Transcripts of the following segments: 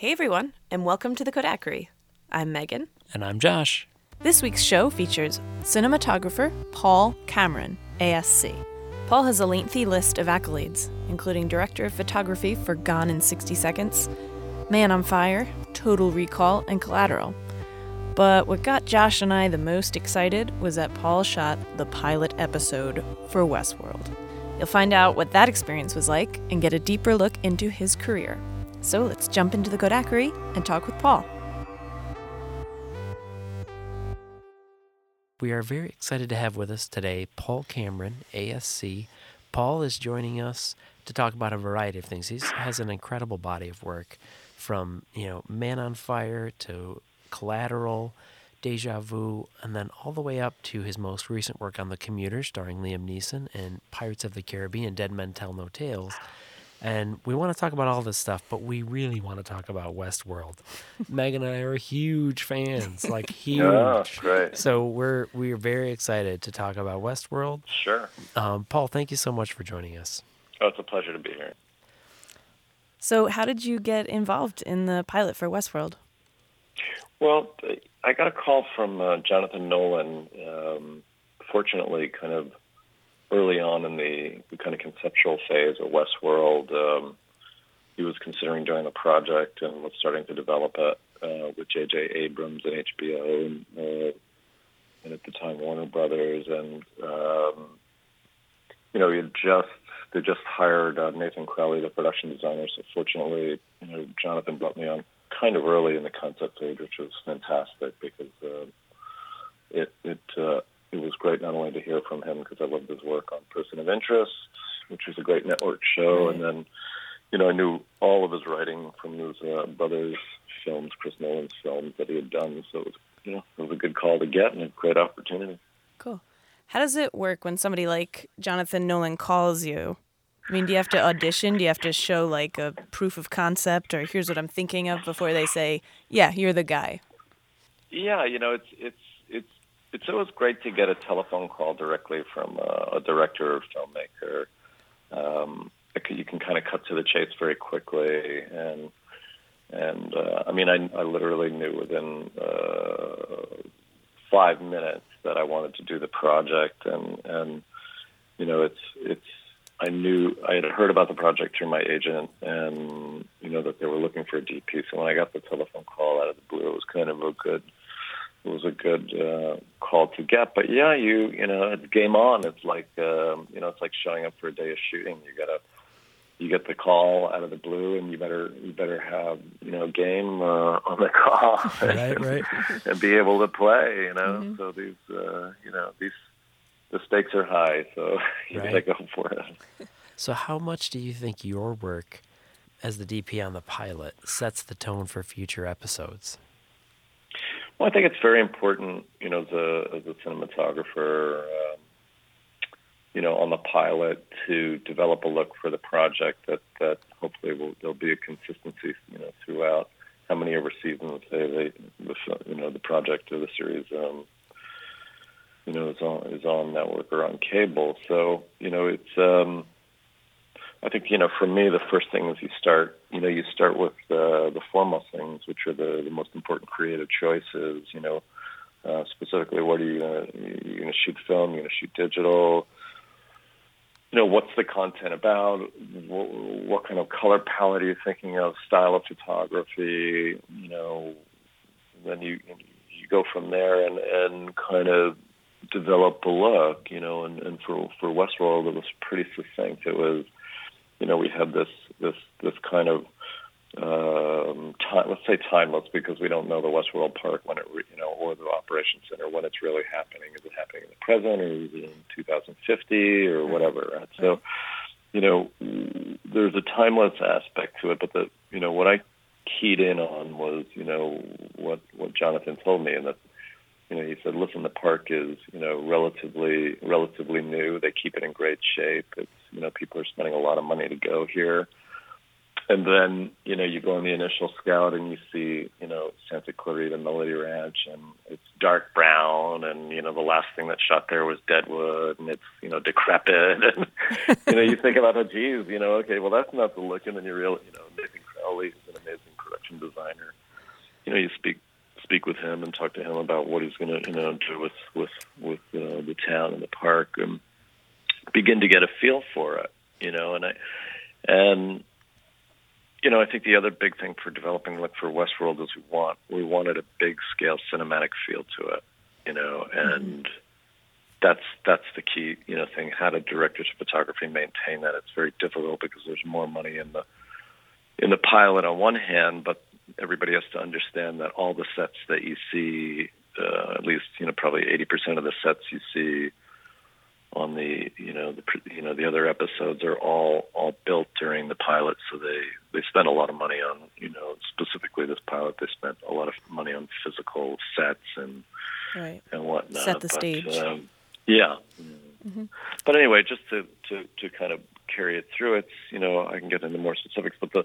Hey everyone, and welcome to the Kodakery. I'm Megan. And I'm Josh. This week's show features cinematographer Paul Cameron, ASC. Paul has a lengthy list of accolades, including Director of Photography for Gone in 60 Seconds, Man on Fire, Total Recall, and Collateral. But what got Josh and I the most excited was that Paul shot the pilot episode for Westworld. You'll find out what that experience was like and get a deeper look into his career. So let's jump into the Kodakery and talk with Paul. We are very excited to have with us today Paul Cameron, ASC. Paul is joining us to talk about a variety of things. He has an incredible body of work from, you know, Man on Fire to Collateral, Deja Vu, and then all the way up to his most recent work on The Commuter starring Liam Neeson and Pirates of the Caribbean, Dead Men Tell No Tales. And we want to talk about all this stuff, but we really want to talk about Westworld. Megan and I are huge fans, like huge. Oh, great. So we're we're very excited to talk about Westworld. Sure. Um, Paul, thank you so much for joining us. Oh, it's a pleasure to be here. So, how did you get involved in the pilot for Westworld? Well, I got a call from uh, Jonathan Nolan. Um, fortunately, kind of early on in the, the kind of conceptual phase of Westworld, um, he was considering doing a project and was starting to develop it uh, with J.J. Abrams and HBO and, uh, and at the time Warner Brothers. And, um, you know, he had just they just hired uh, Nathan Crowley, the production designer. So fortunately, you know, Jonathan brought me on kind of early in the concept stage, which was fantastic because uh, it it uh, it was great not only to hear from him because I loved his work on Person of Interest, which was a great network show, right. and then you know I knew all of his writing from his uh, brothers' films, Chris Nolan's films that he had done. So it was you know it was a good call to get and a great opportunity. Cool. How does it work when somebody like Jonathan Nolan calls you? I mean, do you have to audition? Do you have to show like a proof of concept or here's what I'm thinking of before they say, "Yeah, you're the guy"? Yeah, you know, it's it's it's always great to get a telephone call directly from a, a director or filmmaker. Um, you can kind of cut to the chase very quickly, and and uh, I mean, I, I literally knew within uh, five minutes that I wanted to do the project, and and you know, it's it's. I knew I had heard about the project through my agent, and you know that they were looking for a DP. So when I got the telephone call out of the blue, it was kind of a good it was a good uh, call to get. But yeah, you you know, it's game on. It's like um, you know, it's like showing up for a day of shooting. You gotta you get the call out of the blue, and you better you better have you know game uh, on the call, right, and, right, and be able to play. You know, Mhm. so these uh, you know these the stakes are high, so you Right. gotta go for it. So, how much do you think your work as the DP on the pilot sets the tone for future episodes? Well, I think it's very important, you know, as a, as a cinematographer, um, you know, on the pilot to develop a look for the project that, that hopefully will there'll be a consistency, you know, throughout how many ever seasons say they, you know, the project or the series, um, you know, is on is on network or on cable. So, you know, it's um, I think you know, for me, the first thing is you start. You know, you start with uh, the foremost things, which are the, the most important creative choices. You know, uh, specifically, what are you gonna you going to shoot film? You're to shoot digital. You know, what's the content about? What, what kind of color palette are you thinking of? Style of photography. You know, then you you go from there and and kind of develop a look. You know, and and for for Westworld, it was pretty succinct. It was you know, we had this this this kind of um, time, let's say timeless because we don't know the Westworld Park when it, re, you know, or the Operations Center when it's really happening. Is it happening in the present, or is it in 2050, or whatever? Right? So, you know, there's a timeless aspect to it, but the you know what I keyed in on was you know what what Jonathan told me, and that you know he said, listen, the park is you know relatively relatively new. They keep it in great shape. It's you know people are spending a lot of money to go here. And then, you know, you go on the initial scout and you see, you know, Santa Clarita Melody Ranch and it's dark brown and, you know, the last thing that shot there was Deadwood and it's, you know, decrepit and you know, you think about oh geez, you know, okay, well that's not the look and then you realize you know, Nathan Crowley is an amazing production designer, you know, you speak speak with him and talk to him about what he's going to you know do with with with uh, the town and the park and begin to get a feel for it. You know, and I and you know, I think the other big thing for developing like for Westworld is we want we wanted a big scale cinematic feel to it, you know, and that's that's the key, you know, thing. How do directors of photography maintain that? It's very difficult because there's more money in the in the pilot on one hand, but everybody has to understand that all the sets that you see, uh, at least you know probably 80% of the sets you see on the you know the you know the other episodes are all all built during the pilot, so they they spent a lot of money on you know specifically this pilot. They spent a lot of money on physical sets and right. and whatnot. Set the but, stage. Um, yeah. Mm-hmm. But anyway, just to, to to kind of carry it through, it's you know I can get into more specifics, but the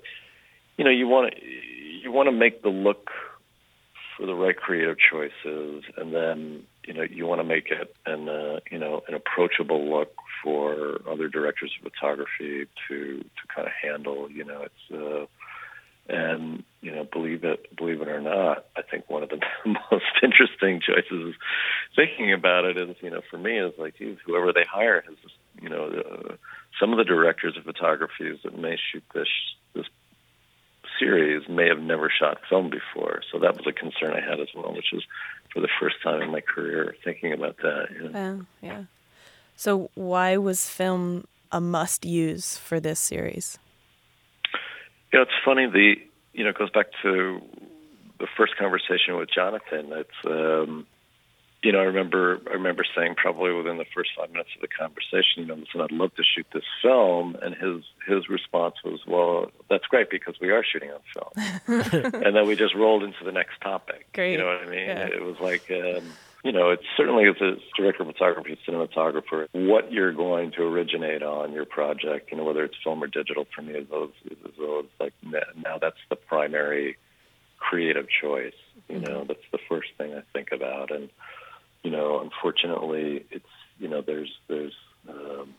you know you want to you want to make the look for the right creative choices, and then you know you want to make it an uh, you know an approachable look for other directors of photography to to kind of handle. You know, it's uh, and you know believe it believe it or not, I think one of the most interesting choices is thinking about it is you know for me is like geez, whoever they hire has you know uh, some of the directors of photography that may shoot this this series may have never shot film before. So that was a concern I had as well, which is for the first time in my career thinking about that. You know? Yeah, yeah. So why was film a must use for this series? Yeah, it's funny. The you know it goes back to the first conversation with Jonathan. It's um, you know, I remember I remember saying probably within the first five minutes of the conversation, you know, listen, I'd love to shoot this film, and his his response was, well, that's great because we are shooting on film, and then we just rolled into the next topic. Great. You know what I mean? Yeah. It was like. Um, you know, it's certainly as a director of photography, cinematographer, what you're going to originate on your project, you know, whether it's film or digital, for me is those, is those like now that's the primary creative choice. You know, mm-hmm. that's the first thing I think about, and you know, unfortunately, it's you know, there's there's um,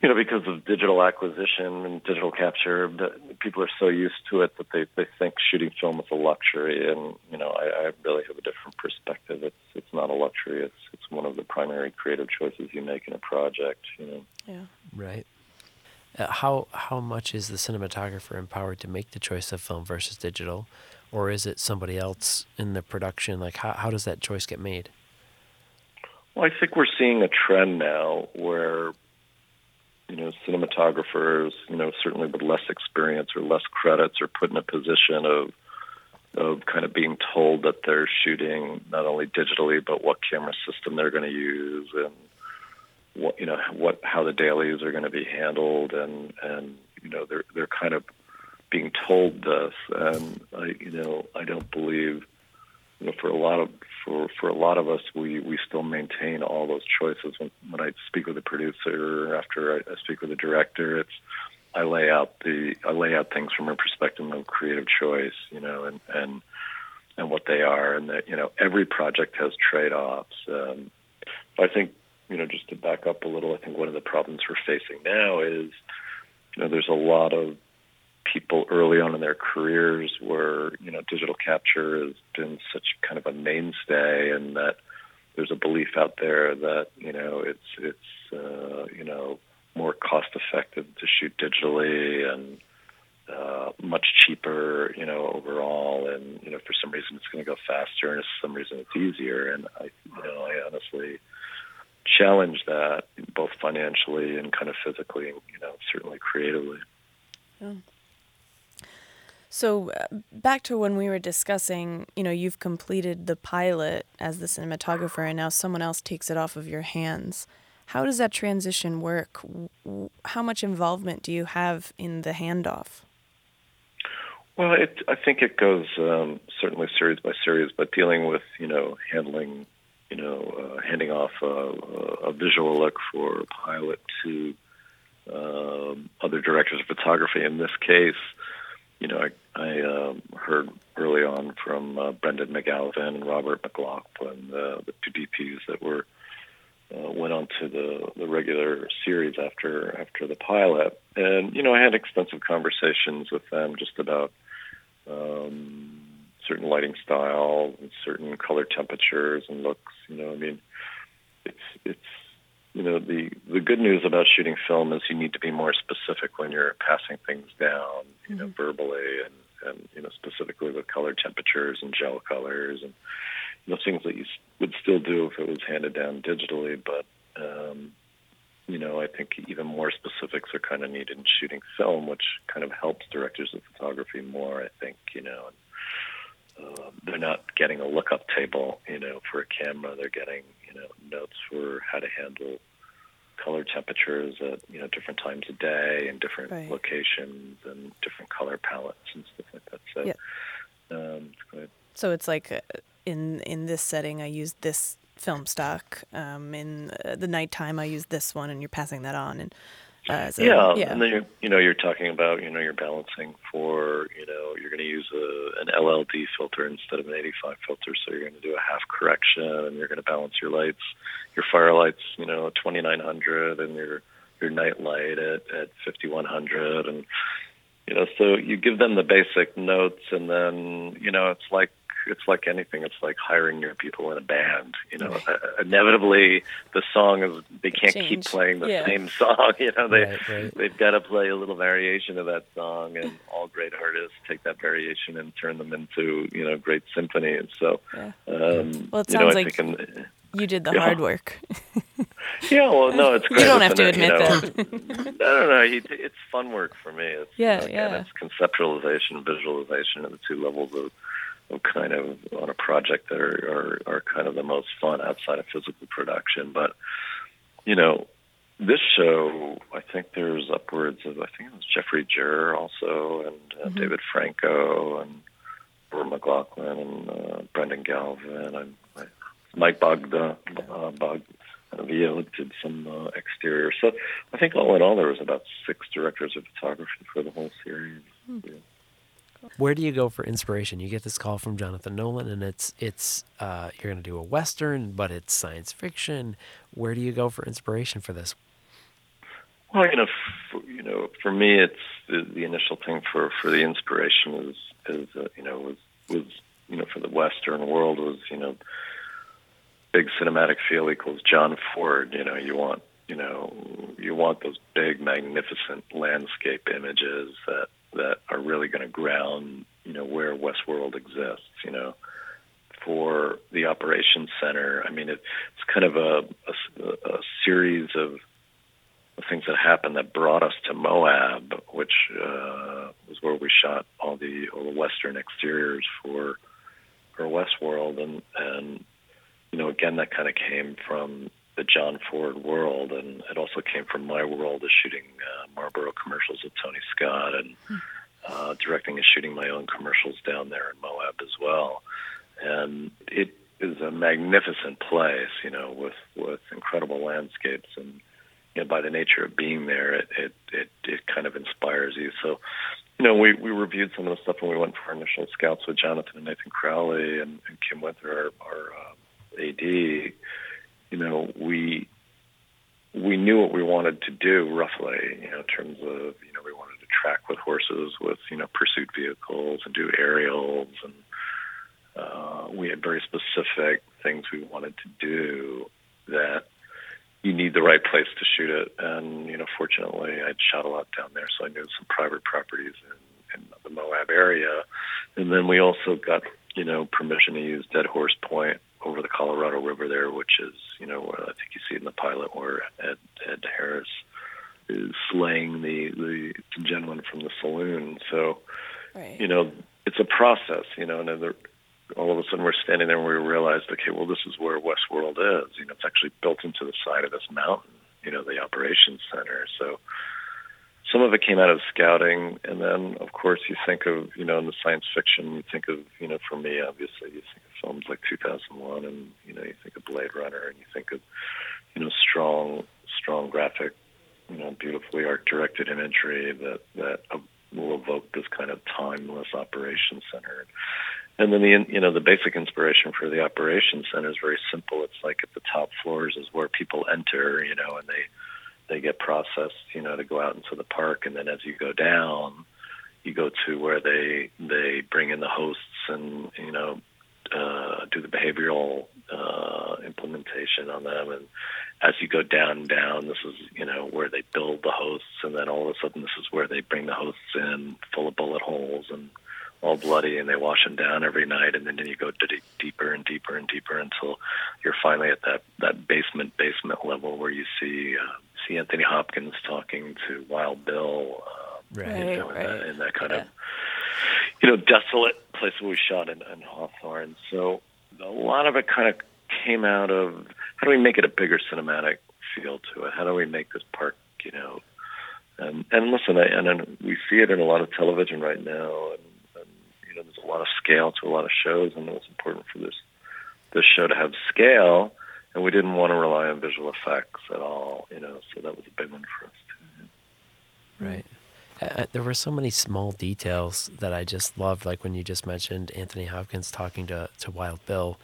you know, because of digital acquisition and digital capture, that people are so used to it that they they think shooting film is a luxury, and you know, I, I really have a different perspective. It's it's not a luxury. It's it's one of the primary creative choices you make in a project. You know. Yeah. Right. Uh, how how much is the cinematographer empowered to make the choice of film versus digital? Or is it somebody else in the production? Like, how, how does that choice get made? Well, I think we're seeing a trend now where, you know, cinematographers, you know, certainly with less experience or less credits, are put in a position of of kind of being told that they're shooting not only digitally but what camera system they're going to use and what you know what how the dailies are going to be handled and and you know they're they're kind of being told this, and I, you know, I don't believe, you know, for a lot of for for a lot of us, we we still maintain all those choices. When, when I speak with a producer, after I, I speak with a director, it's I lay out the I lay out things from a perspective of creative choice, you know, and and and what they are, and that you know every project has trade offs. Um, I think you know just to back up a little, I think one of the problems we're facing now is you know there's a lot of people early on in their careers where you know digital capture has been such kind of a mainstay, and that there's a belief out there that you know it's it's uh, you know more cost effective to shoot digitally and uh, much cheaper, you know, overall, and you know, for some reason it's going to go faster, and for some reason it's easier. And I, you know, I honestly challenge that both financially and kind of physically, and you know, certainly creatively. Yeah. So uh, back to when we were discussing, you know, you've completed the pilot as the cinematographer and now someone else takes it off of your hands. How does that transition work? How much involvement do you have in the handoff? Well, it, I think it goes um, certainly series by series, but dealing with you know handling, you know, uh, handing off a, a, visual look for a pilot to um, other directors of photography. In this case, you know, I, I um, heard early on from uh, Brendan Galvin and Robert McLachlan, uh, the two DPs that were uh, went on to the the regular series after after the pilot, and you know, I had extensive conversations with them just about certain lighting styles and certain color temperatures and looks. You know, I mean, it's it's you know the the good news about shooting film is you need to be more specific when you're passing things down, you know, mm-hmm. verbally and and you know specifically with color temperatures and gel colors and you know things that you would still do if it was handed down digitally, but um, you know, I think even more specifics are kind of needed in shooting film, which kind of helps directors of photography more. I think, you know, uh, they're not getting a lookup table, you know, for a camera. They're getting, you know, notes for how to handle color temperatures at you know different times of day and different right. locations and different color palettes and stuff like that. So, um, it's so it's like uh, in in this setting, I use this film stock. Um, in uh, the nighttime, I use this one, and you're passing that on. And uh, so, yeah, yeah, and then you're, you know you're talking about you know you're balancing for you know you're going to use a, an LLD filter instead of an 85 filter, so you're going to do a half correction, and you're going to balance your lights, your fire lights, you know 2900, and your your night light at at 5100, and you know so you give them the basic notes, and then you know it's like it's like anything. It's like hiring your people in a band. You know, uh, inevitably the song is they can't Change. keep playing the yeah. same song. You know, they right, right. they've got to play a little variation of that song, and all great artists take that variation and turn them into you know great symphony. And so, yeah. um, well, it sounds know, like in, you did the yeah. hard work. yeah, well, no, it's great. You don't have to admit you know, that. I don't know. It's fun work for me. It's, yeah, yeah. It's conceptualization, visualization at the two levels of kind of on a project that are, are, are kind of the most fun outside of physical production. But, you know, this show, I think there's upwards of, I think it was Jeffrey Jur also, and uh, mm-hmm. David Franco, and Robert McLachlan, and uh, Brendan Galvin, and uh, Mike Bogda, uh, Bog, uh, Vio did some uh, exterior. So I think all in all, there was about six directors of photography for the whole series. Mm-hmm. Yeah. Where do you go for inspiration? You get this call from Jonathan Nolan, and it's it's uh, you're going to do a western, but it's science fiction. Where do you go for inspiration for this? Well, you know, for, you know, for me, it's the, the initial thing for for the inspiration is is uh, you know was was you know for the Western world was you know big cinematic feel equals John Ford. You know, you want you know you want those big magnificent landscape images that that are really going to ground, you know, where Westworld exists. You know, for the operations center, I mean, it, it's kind of a, a, a series of, things that happened that brought us to Moab, which uh, was where we shot all the all the western exteriors for for Westworld, and and you know, again, that kind of came from the John Ford world, and it also came from my world of shooting uh, Marlboro commercials with Tony Scott and uh, directing and shooting my own commercials down there in Moab as well. And it is a magnificent place, you know, with with incredible landscapes and you know, by the nature of being there, it, it it it kind of inspires you. So, you know, we we reviewed some of the stuff when we went for our initial scouts with Jonathan and Nathan Crowley and, and Kim Winther, our, our uh, AD you know, we we knew what we wanted to do roughly, you know, in terms of, you know, we wanted to track with horses with, you know, pursuit vehicles and do aerials and uh, we had very specific things we wanted to do that you need the right place to shoot it. And, you know, fortunately I'd shot a lot down there, so I knew some private properties in, in the Moab area. And then we also got, you know, permission to use Dead Horse Point over the Colorado River there, which is, you know, I think you see in the pilot where Ed, Ed Harris is slaying the, the gentleman from the saloon. So, right. you know, it's a process, you know, and then all of a sudden we're standing there and we realized, okay, well, this is where Westworld is. You know, it's actually built into the side of this mountain, you know, the operations center. So, some of it came out of scouting, and then of course you think of you know in the science fiction you think of you know for me obviously you think of films like 2001, and you know you think of Blade Runner, and you think of you know strong strong graphic, you know beautifully art directed imagery that that uh, will evoke this kind of timeless operations center. And then the you know the basic inspiration for the operations center is very simple. It's like at the top floors is where people enter, you know, and they they get processed, you know, to go out into the park, and then as you go down, you go to where they they bring in the hosts and you know uh, do the behavioral uh, implementation on them. And as you go down down, this is you know where they build the hosts, and then all of a sudden this is where they bring the hosts in full of bullet holes and all bloody, and they wash them down every night, and then you go d- deeper and deeper and deeper until you're finally at that that basement basement level where you see uh, see Anthony Hopkins talking to Wild Bill. Uh, right, you know, right. In, that, in that kind yeah. of you know desolate place where we shot in, in Hawthorne. So a lot of it kind of came out of how do we make it a bigger cinematic feel to it? How do we make this park, you know? And and listen, I, and, and we see it in a lot of television right now, and, and you know, there's a lot of scale to a lot of shows, and it was important for this this show to have scale, and we didn't want to rely on visual effects at all, you know. So that was a big one for us. Right. Uh, there were so many small details that I just loved, like when you just mentioned Anthony Hopkins talking to, to Wild Bill,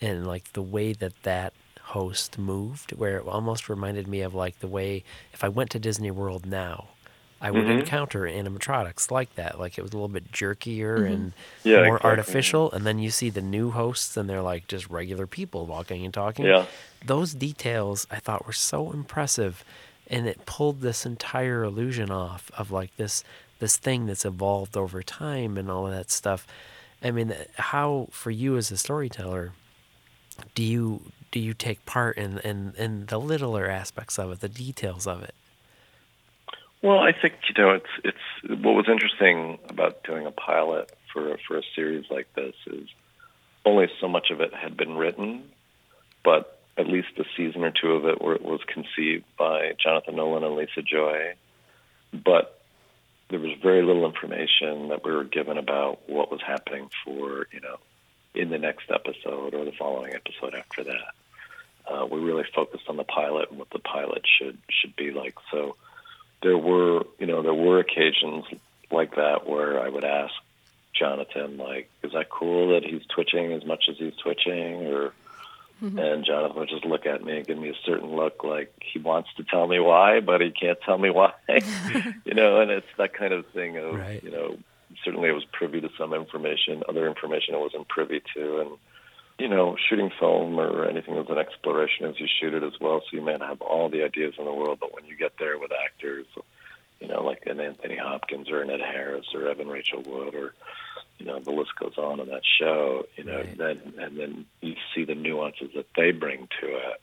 and like the way that that host moved, where it almost reminded me of like the way if I went to Disney World now, I would mm-hmm. encounter animatronics like that. Like it was a little bit jerkier mm-hmm. and yeah, more exactly. artificial. And then you see the new hosts and they're like just regular people walking and talking. Yeah. Those details I thought were so impressive and it pulled this entire illusion off of like this this thing that's evolved over time and all of that stuff. I mean, how for you as a storyteller do you do you take part in in, in the littler aspects of it, the details of it? Well, I think you know it's it's what was interesting about doing a pilot for for a series like this is only so much of it had been written, but at least a season or two of it where it was conceived by Jonathan Nolan and Lisa Joy, but there was very little information that we were given about what was happening for you know in the next episode or the following episode after that. Uh, we really focused on the pilot and what the pilot should should be like. So there were you know there were occasions like that where I would ask Jonathan like, is that cool that he's twitching as much as he's twitching or Mm-hmm. And Jonathan would just look at me and give me a certain look like he wants to tell me why, but he can't tell me why. you know, and it's that kind of thing of, right. you know, certainly I was privy to some information, other information I wasn't privy to. And, you know, shooting film or anything is an exploration as you shoot it as well. So you may not have all the ideas in the world, but when you get there with actors, you know, like an Anthony Hopkins or an Ed Harris or Evan Rachel Wood or you know the list goes on in that show you know right. then and then you see the nuances that they bring to it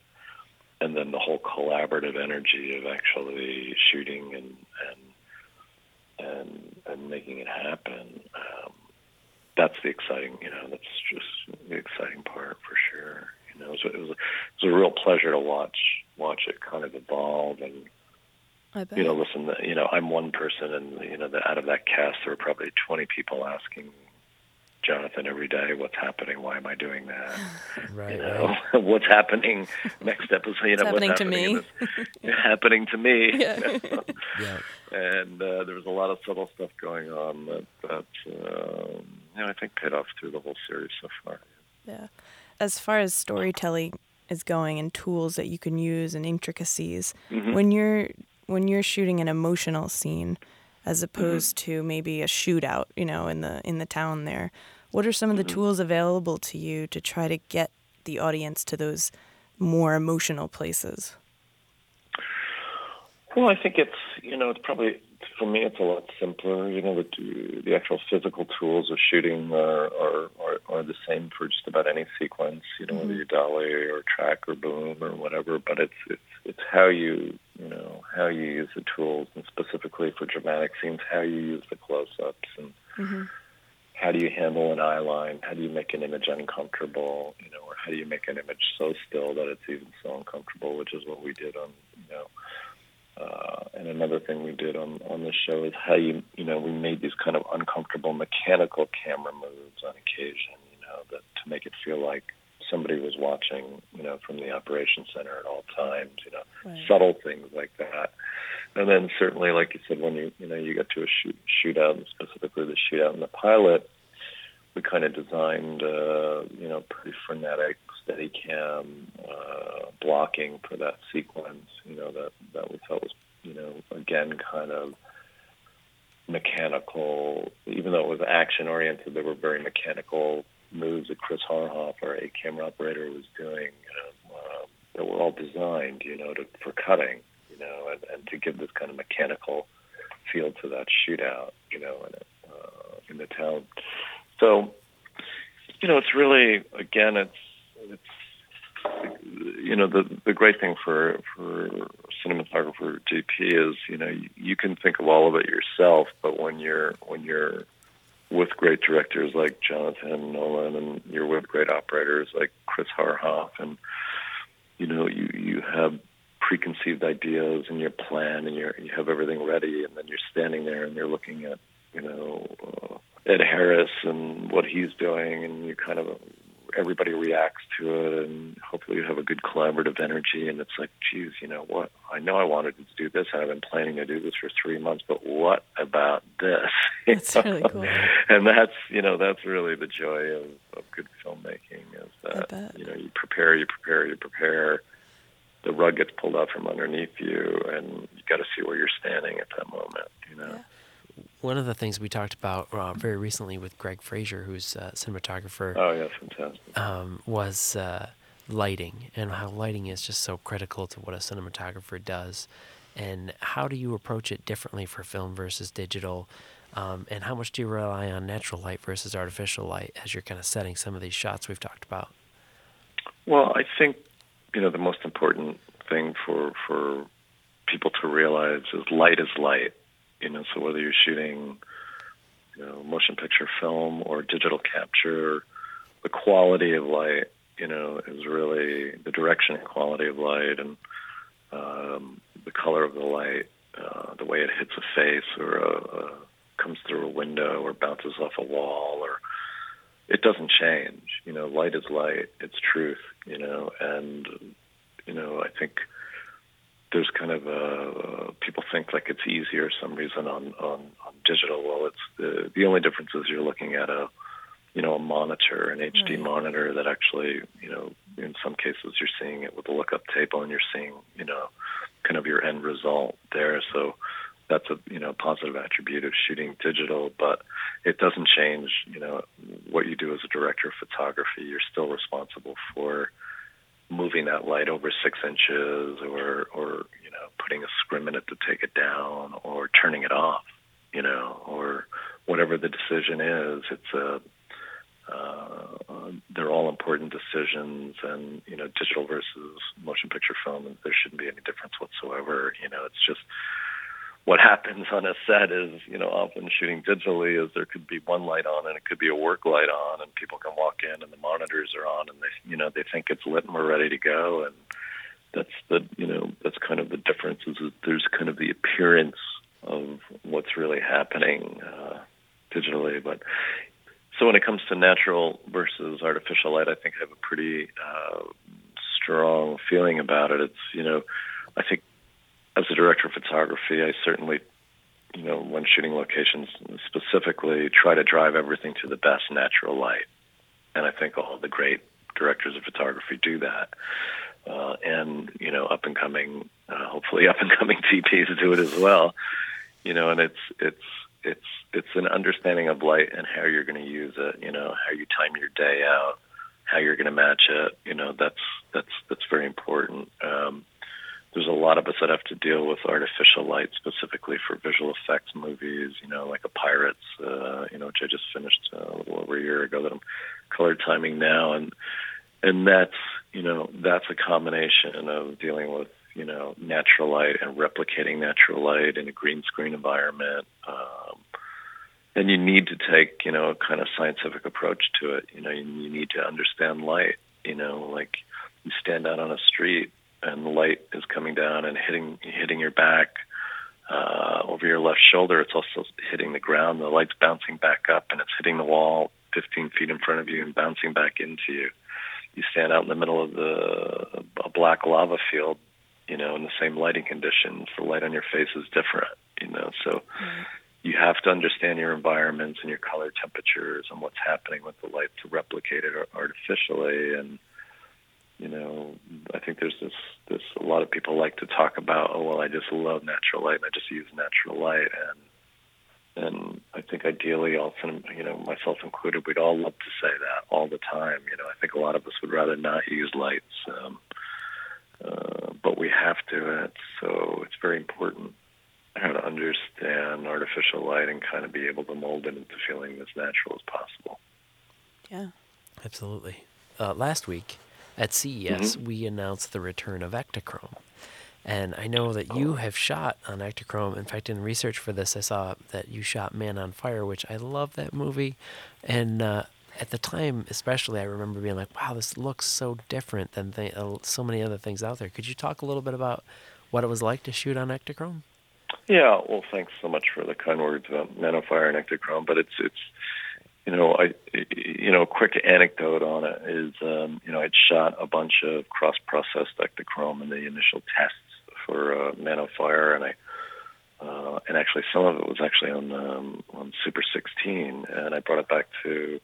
and then the whole collaborative energy of actually shooting and and and and making it happen um, that's the exciting you know that's just the exciting part for sure you know it was, it was, it was a real pleasure to watch watch it kind of evolve and you know, listen, you know, I'm one person, and you know, the, out of that cast, there were probably 20 people asking Jonathan every day. What's happening? Why am I doing that? right. You know, what's happening next episode? You know, happening what's happening to me? This, happening to me. Yeah. yeah. And uh, there was a lot of subtle stuff going on that, that um, you know, I think paid off through the whole series so far. Yeah. As far as storytelling is going and tools that you can use and intricacies, mm-hmm. when you're when you're shooting an emotional scene as opposed mm-hmm. to maybe a shootout, you know, in the in the town there. What are some of the mm-hmm. tools available to you to try to get the audience to those more emotional places? Well, I think it's you know it's probably for me it's a lot simpler. You know the the actual physical tools of shooting are are, are, are the same for just about any sequence. You know mm-hmm. whether you dolly or track or boom or whatever. But it's it's it's how you you know how you use the tools and specifically for dramatic scenes how you use the close-ups and. Mm-hmm how do you handle an eye line? How do you make an image uncomfortable? You know, or how do you make an image so still that it's even so uncomfortable? Which is what we did on, you know. Uh, and another thing we did on on the show is how you you know we made these kind of uncomfortable mechanical camera moves on occasion. You know, that to make it feel like somebody was watching. You know, from the operations center at all times. You know, right. subtle things like that and then certainly, like you said, when you you know you get to a shoot shootout, and specifically the shootout in the pilot, we kind of designed uh, you know pretty frenetic steady cam uh, blocking for that sequence. You know that that we felt was you know again kind of mechanical, even though it was action oriented, there were very mechanical moves that Chris Haarhoff, our A camera operator, was doing um, uh, that were all designed, you know, to, for cutting, you know, and, and to give this kind of mechanical feel to that shootout, you know, in, uh, in the town. So, you know, it's really again, it's it's you know the the great thing for for cinematographer DP is you know you, you can think of all of it yourself, but when you're when you're with great directors like Jonathan Nolan and you're with great operators like Chris Haarhoff and you know you you have preconceived ideas and your plan and you you have everything ready and then you're standing there and you're looking at you know uh, Ed Harris and what he's doing and you kind of everybody reacts to it and hopefully you have a good collaborative energy and it's like geez you know what? I know i wanted to do this and i've been planning to do this for three months but what about this? That's really cool. And that's you know that's really the joy of, of good filmmaking is that you know you prepare you prepare you prepare. The rug gets pulled out from underneath you and you got to see where you're standing at that moment you know? Yeah one of the things we talked about uh, very recently with Greig Fraser, who's a cinematographer. Oh yeah, fantastic. Um, was uh, lighting and how lighting is just so critical to what a cinematographer does, and how do you approach it differently for film versus digital, um, and how much do you rely on natural light versus artificial light as you're kind of setting some of these shots we've talked about? Well, I think you know the most important thing for for people to realize is light is light you know, so whether you're shooting, you know, motion picture film or digital capture, the quality of light, you know, is really the direction and quality of light and um, the color of the light, uh, the way it hits a face or a, a, comes through a window or bounces off a wall or it doesn't change. You know, light is light. It's truth. You know, and you know, I think there's kind of a uh, people think like it's easier some reason on on, on digital. Well, it's the the only difference is you're looking at a you know a monitor, an HD right. monitor that actually you know in some cases you're seeing it with a lookup table and you're seeing you know kind of your end result there. So that's a you know positive attribute of shooting digital, but it doesn't change you know what you do as a director of photography. You're still responsible for moving that light over six inches or or you know putting a scrim in it to take it down or turning it off you know or whatever the decision is it's a uh, they're all important decisions and you know digital versus motion picture film there shouldn't be any difference whatsoever. You know it's just what happens on a set is, you know, often shooting digitally is there could be one light on and it could be a work light on and people can walk in and the monitors are on and they, you know, they think it's lit and we're ready to go. And that's the, you know, that's kind of the difference is that there's kind of the appearance of what's really happening uh, digitally. But so when it comes to natural versus artificial light, I think I have a pretty uh, strong feeling about it. It's, you know, I think as a director of photography, I certainly, you know, when shooting locations specifically, try to drive everything to the best natural light. And I think all the great directors of photography do that. Uh, and you know, up and coming, uh, hopefully, up and coming DPs do it as well. You know, and it's it's it's it's an understanding of light and how you're going to use it. You know, how you time your day out, how you're going to match it. You know, that's that's that's very important. Um, there's a lot of us that have to deal with artificial light specifically for visual effects movies, you know, like a Pirates, uh, you know, which I just finished uh, a little over a year ago that I'm color timing now. And, and that's, you know, that's a combination of dealing with, you know, natural light and replicating natural light in a green screen environment. Um, and you need to take, you know, a kind of scientific approach to it. You know, you, you need to understand light, you know, like you stand out on a street and the light is coming down and hitting hitting your back uh, over your left shoulder. It's also hitting the ground. The light's bouncing back up and it's hitting the wall 15 feet in front of you and bouncing back into you. You stand out in the middle of the a black lava field, you know, in the same lighting conditions. The light on your face is different, you know. So mm-hmm. you have to understand your environments and your color temperatures and what's happening with the light to replicate it artificially and you know, I think there's this this a lot of people like to talk about, oh well, I just love natural light and I just use natural light, and and I think ideally, all you know, myself included, we'd all love to say that all the time. You know, I think a lot of us would rather not use lights, um, uh, but we have to. And so it's very important how to understand artificial light and kind of be able to mold it into feeling as natural as possible. Yeah. Absolutely. Uh, last week at CES, Mm-hmm. we announced the return of Ektachrome. And I know that you have shot on Ektachrome. In fact, in research for this, I saw that you shot Man on Fire, which I love that movie. And uh, at the time, especially, I remember being like, wow, this looks so different than th- uh, so many other things out there. Could you talk a little bit about what it was like to shoot on Ektachrome? Yeah, well, thanks so much for the kind words about Man on Fire and Ektachrome. But it's it's you know I you know a quick anecdote on it is um, you know I'd shot a bunch of cross processed Ektachrome in the initial tests for uh, Man on Fire, and I uh, and actually some of it was actually on um, on Super 16, and I brought it back to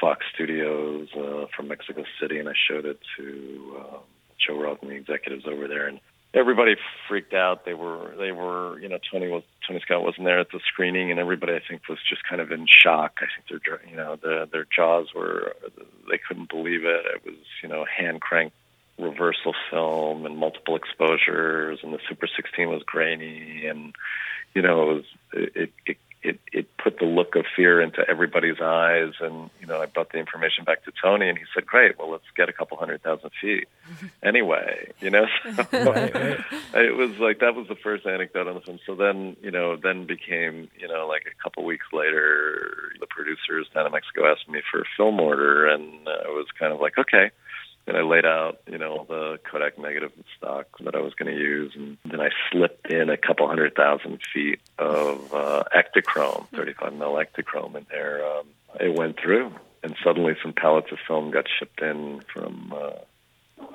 Fox Studios uh, from Mexico City, and I showed it to uh, Joe Roth and the executives over there, and everybody freaked out. They were they were you know Tony was Tony Scott wasn't there at the screening, and everybody I think was just kind of in shock. I think their you know the, their jaws were they couldn't believe it. It was you know hand crank reversal film and multiple exposures, and the Super 16 was grainy, and you know it was it it it, it put the look of fear into everybody's eyes. And you know I brought the information back to Tony, and he said, "Great, well let's get a couple hundred thousand feet." anyway, you know, so it was like that was the first anecdote on the film. So then, you know, then became, you know, like a couple weeks later, the producers down in Mexico asked me for a film order, and I was kind of like, okay. And I laid out, you know, the Kodak negative stock that I was going to use, and then I slipped in a couple hundred thousand feet of uh, Ektachrome, 35 mil Ektachrome in there. Um, it went through, and suddenly some pallets of film got shipped in from uh,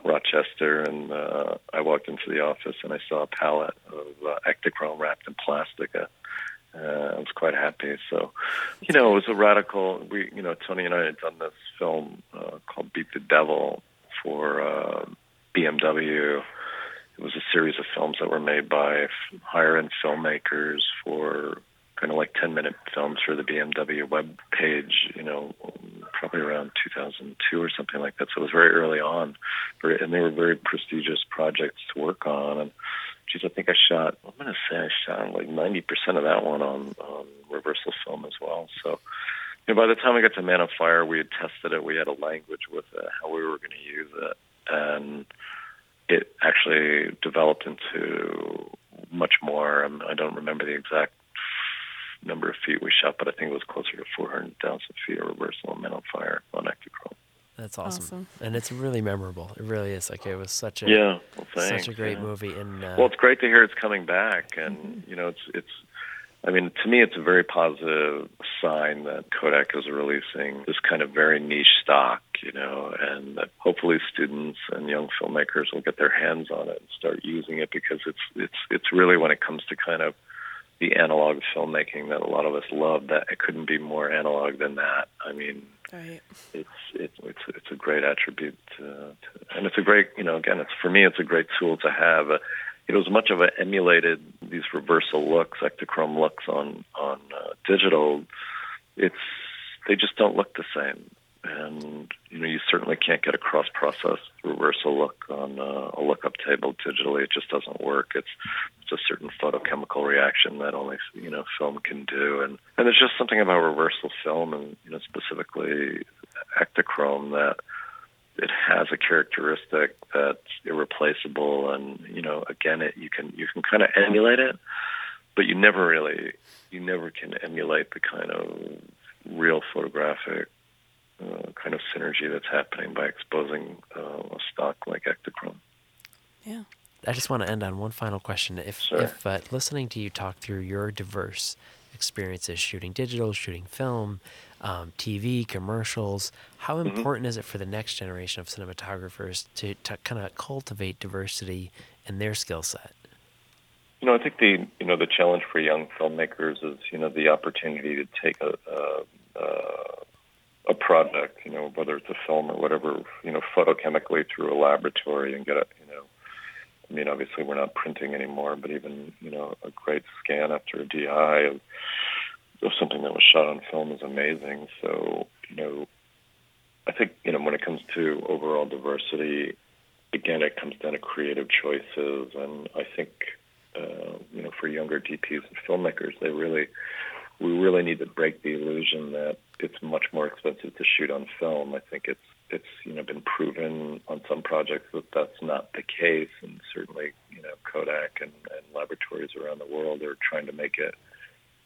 Rochester, and uh, I walked into the office and I saw a pallet of uh, Ektachrome wrapped in plastic. Uh, uh, I was quite happy. So, you know, it was a radical. We, you know, Tony and I had done this film uh, called Beat the Devil for uh, BMW. It was a series of films that were made by higher end filmmakers for kind of like 10 minute films for the BMW web page, you know, probably around 2002 or something like that. So it was very early on. And they were very prestigious projects to work on. And geez, I think I shot, I'm going to say I shot like 90% of that one on, on reversal film as well. So, know, by the time we got to Man on Fire, we had tested it. We had a language with it, how we were going to use it. And it actually developed into much more. Um, I don't remember the exact number of feet we shot, but I think it was closer to 400,000 feet of reversal and Men on Fire on Ektachrome. That's awesome. Awesome. and it's really memorable. It really is. Like it was such a Yeah, well, thanks. such a great yeah. movie. And uh, Well, it's great to hear it's coming back, and you know, it's it's. I mean, to me, it's a very positive sign that Kodak is releasing this kind of very niche stock, you know, and that hopefully students and young filmmakers will get their hands on it and start using it because it's it's it's really when it comes to kind of the analog filmmaking that a lot of us love that it couldn't be more analog than that. I mean, Right. it's it's it's it's a great attribute, to, to, and it's a great you know again it's for me it's a great tool to have. Uh, it was much of an emulated these reversal looks, Ektachrome looks on on uh, digital. It's they just don't look the same, and you know you certainly can't get a cross process reversal look on uh, a lookup table digitally. It just doesn't work. It's it's a certain photochemical reaction that only you know film can do, and and there's just something about reversal film, and you know specifically Ektachrome that it has a characteristic that's irreplaceable, and you know again it you can you can kind of emulate it, but you never really you never can emulate the kind of real photographic uh, kind of synergy that's happening by exposing uh, a stock like Ektachrome. Yeah. I just want to end on one final question. If Sure. if uh, listening to you talk through your diverse experiences shooting digital, shooting film, um, TV, commercials, how Mm-hmm. important is it for the next generation of cinematographers to, to kind of cultivate diversity in their skill set? You know, I think the you know the challenge for young filmmakers is you know the opportunity to take a a, a, a product, you know, whether it's a film or whatever, you know, photochemically through a laboratory and get a I mean, obviously we're not printing anymore, but even you know a great scan after a DI of of something that was shot on film is amazing. So you know, I think you know when it comes to overall diversity, again, it comes down to creative choices, and I think uh, you know for younger DPs and filmmakers, they really we really need to break the illusion that it's much more expensive to shoot on film. I think it's it's you know been proven on some projects that that's not the case, and certainly you know Kodak and, and laboratories around the world are trying to make it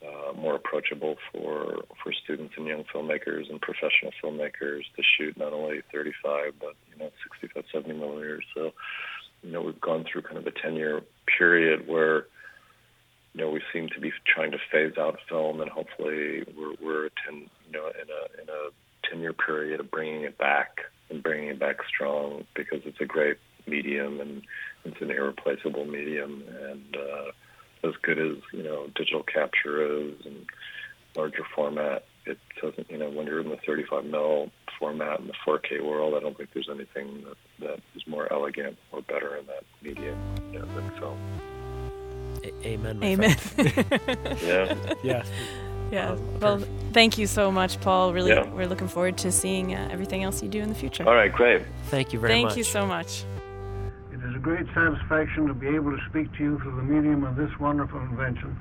uh, more approachable for for students and young filmmakers and professional filmmakers to shoot not only 35 but you know 65, 70 millimeters. So you know we've gone through kind of a 10 year period where you know we seem to be trying to phase out film, and hopefully we're we're 10 you know in a in a 10 year period of bringing it back and bringing it back strong because it's a great medium and it's an irreplaceable medium and uh, as good as you know digital capture is and larger format it doesn't you know when you're in the 35 mil format in the 4K world I don't think there's anything that, that is more elegant or better in that medium you know, than film. A- amen. Amen. yeah. Yeah. Yeah. Well, thank you so much, Paul. Really, Yeah. we're looking forward to seeing uh, everything else you do in the future. All right, great. Thank you very Thank much. Thank you so much. It is a great satisfaction to be able to speak to you through the medium of this wonderful invention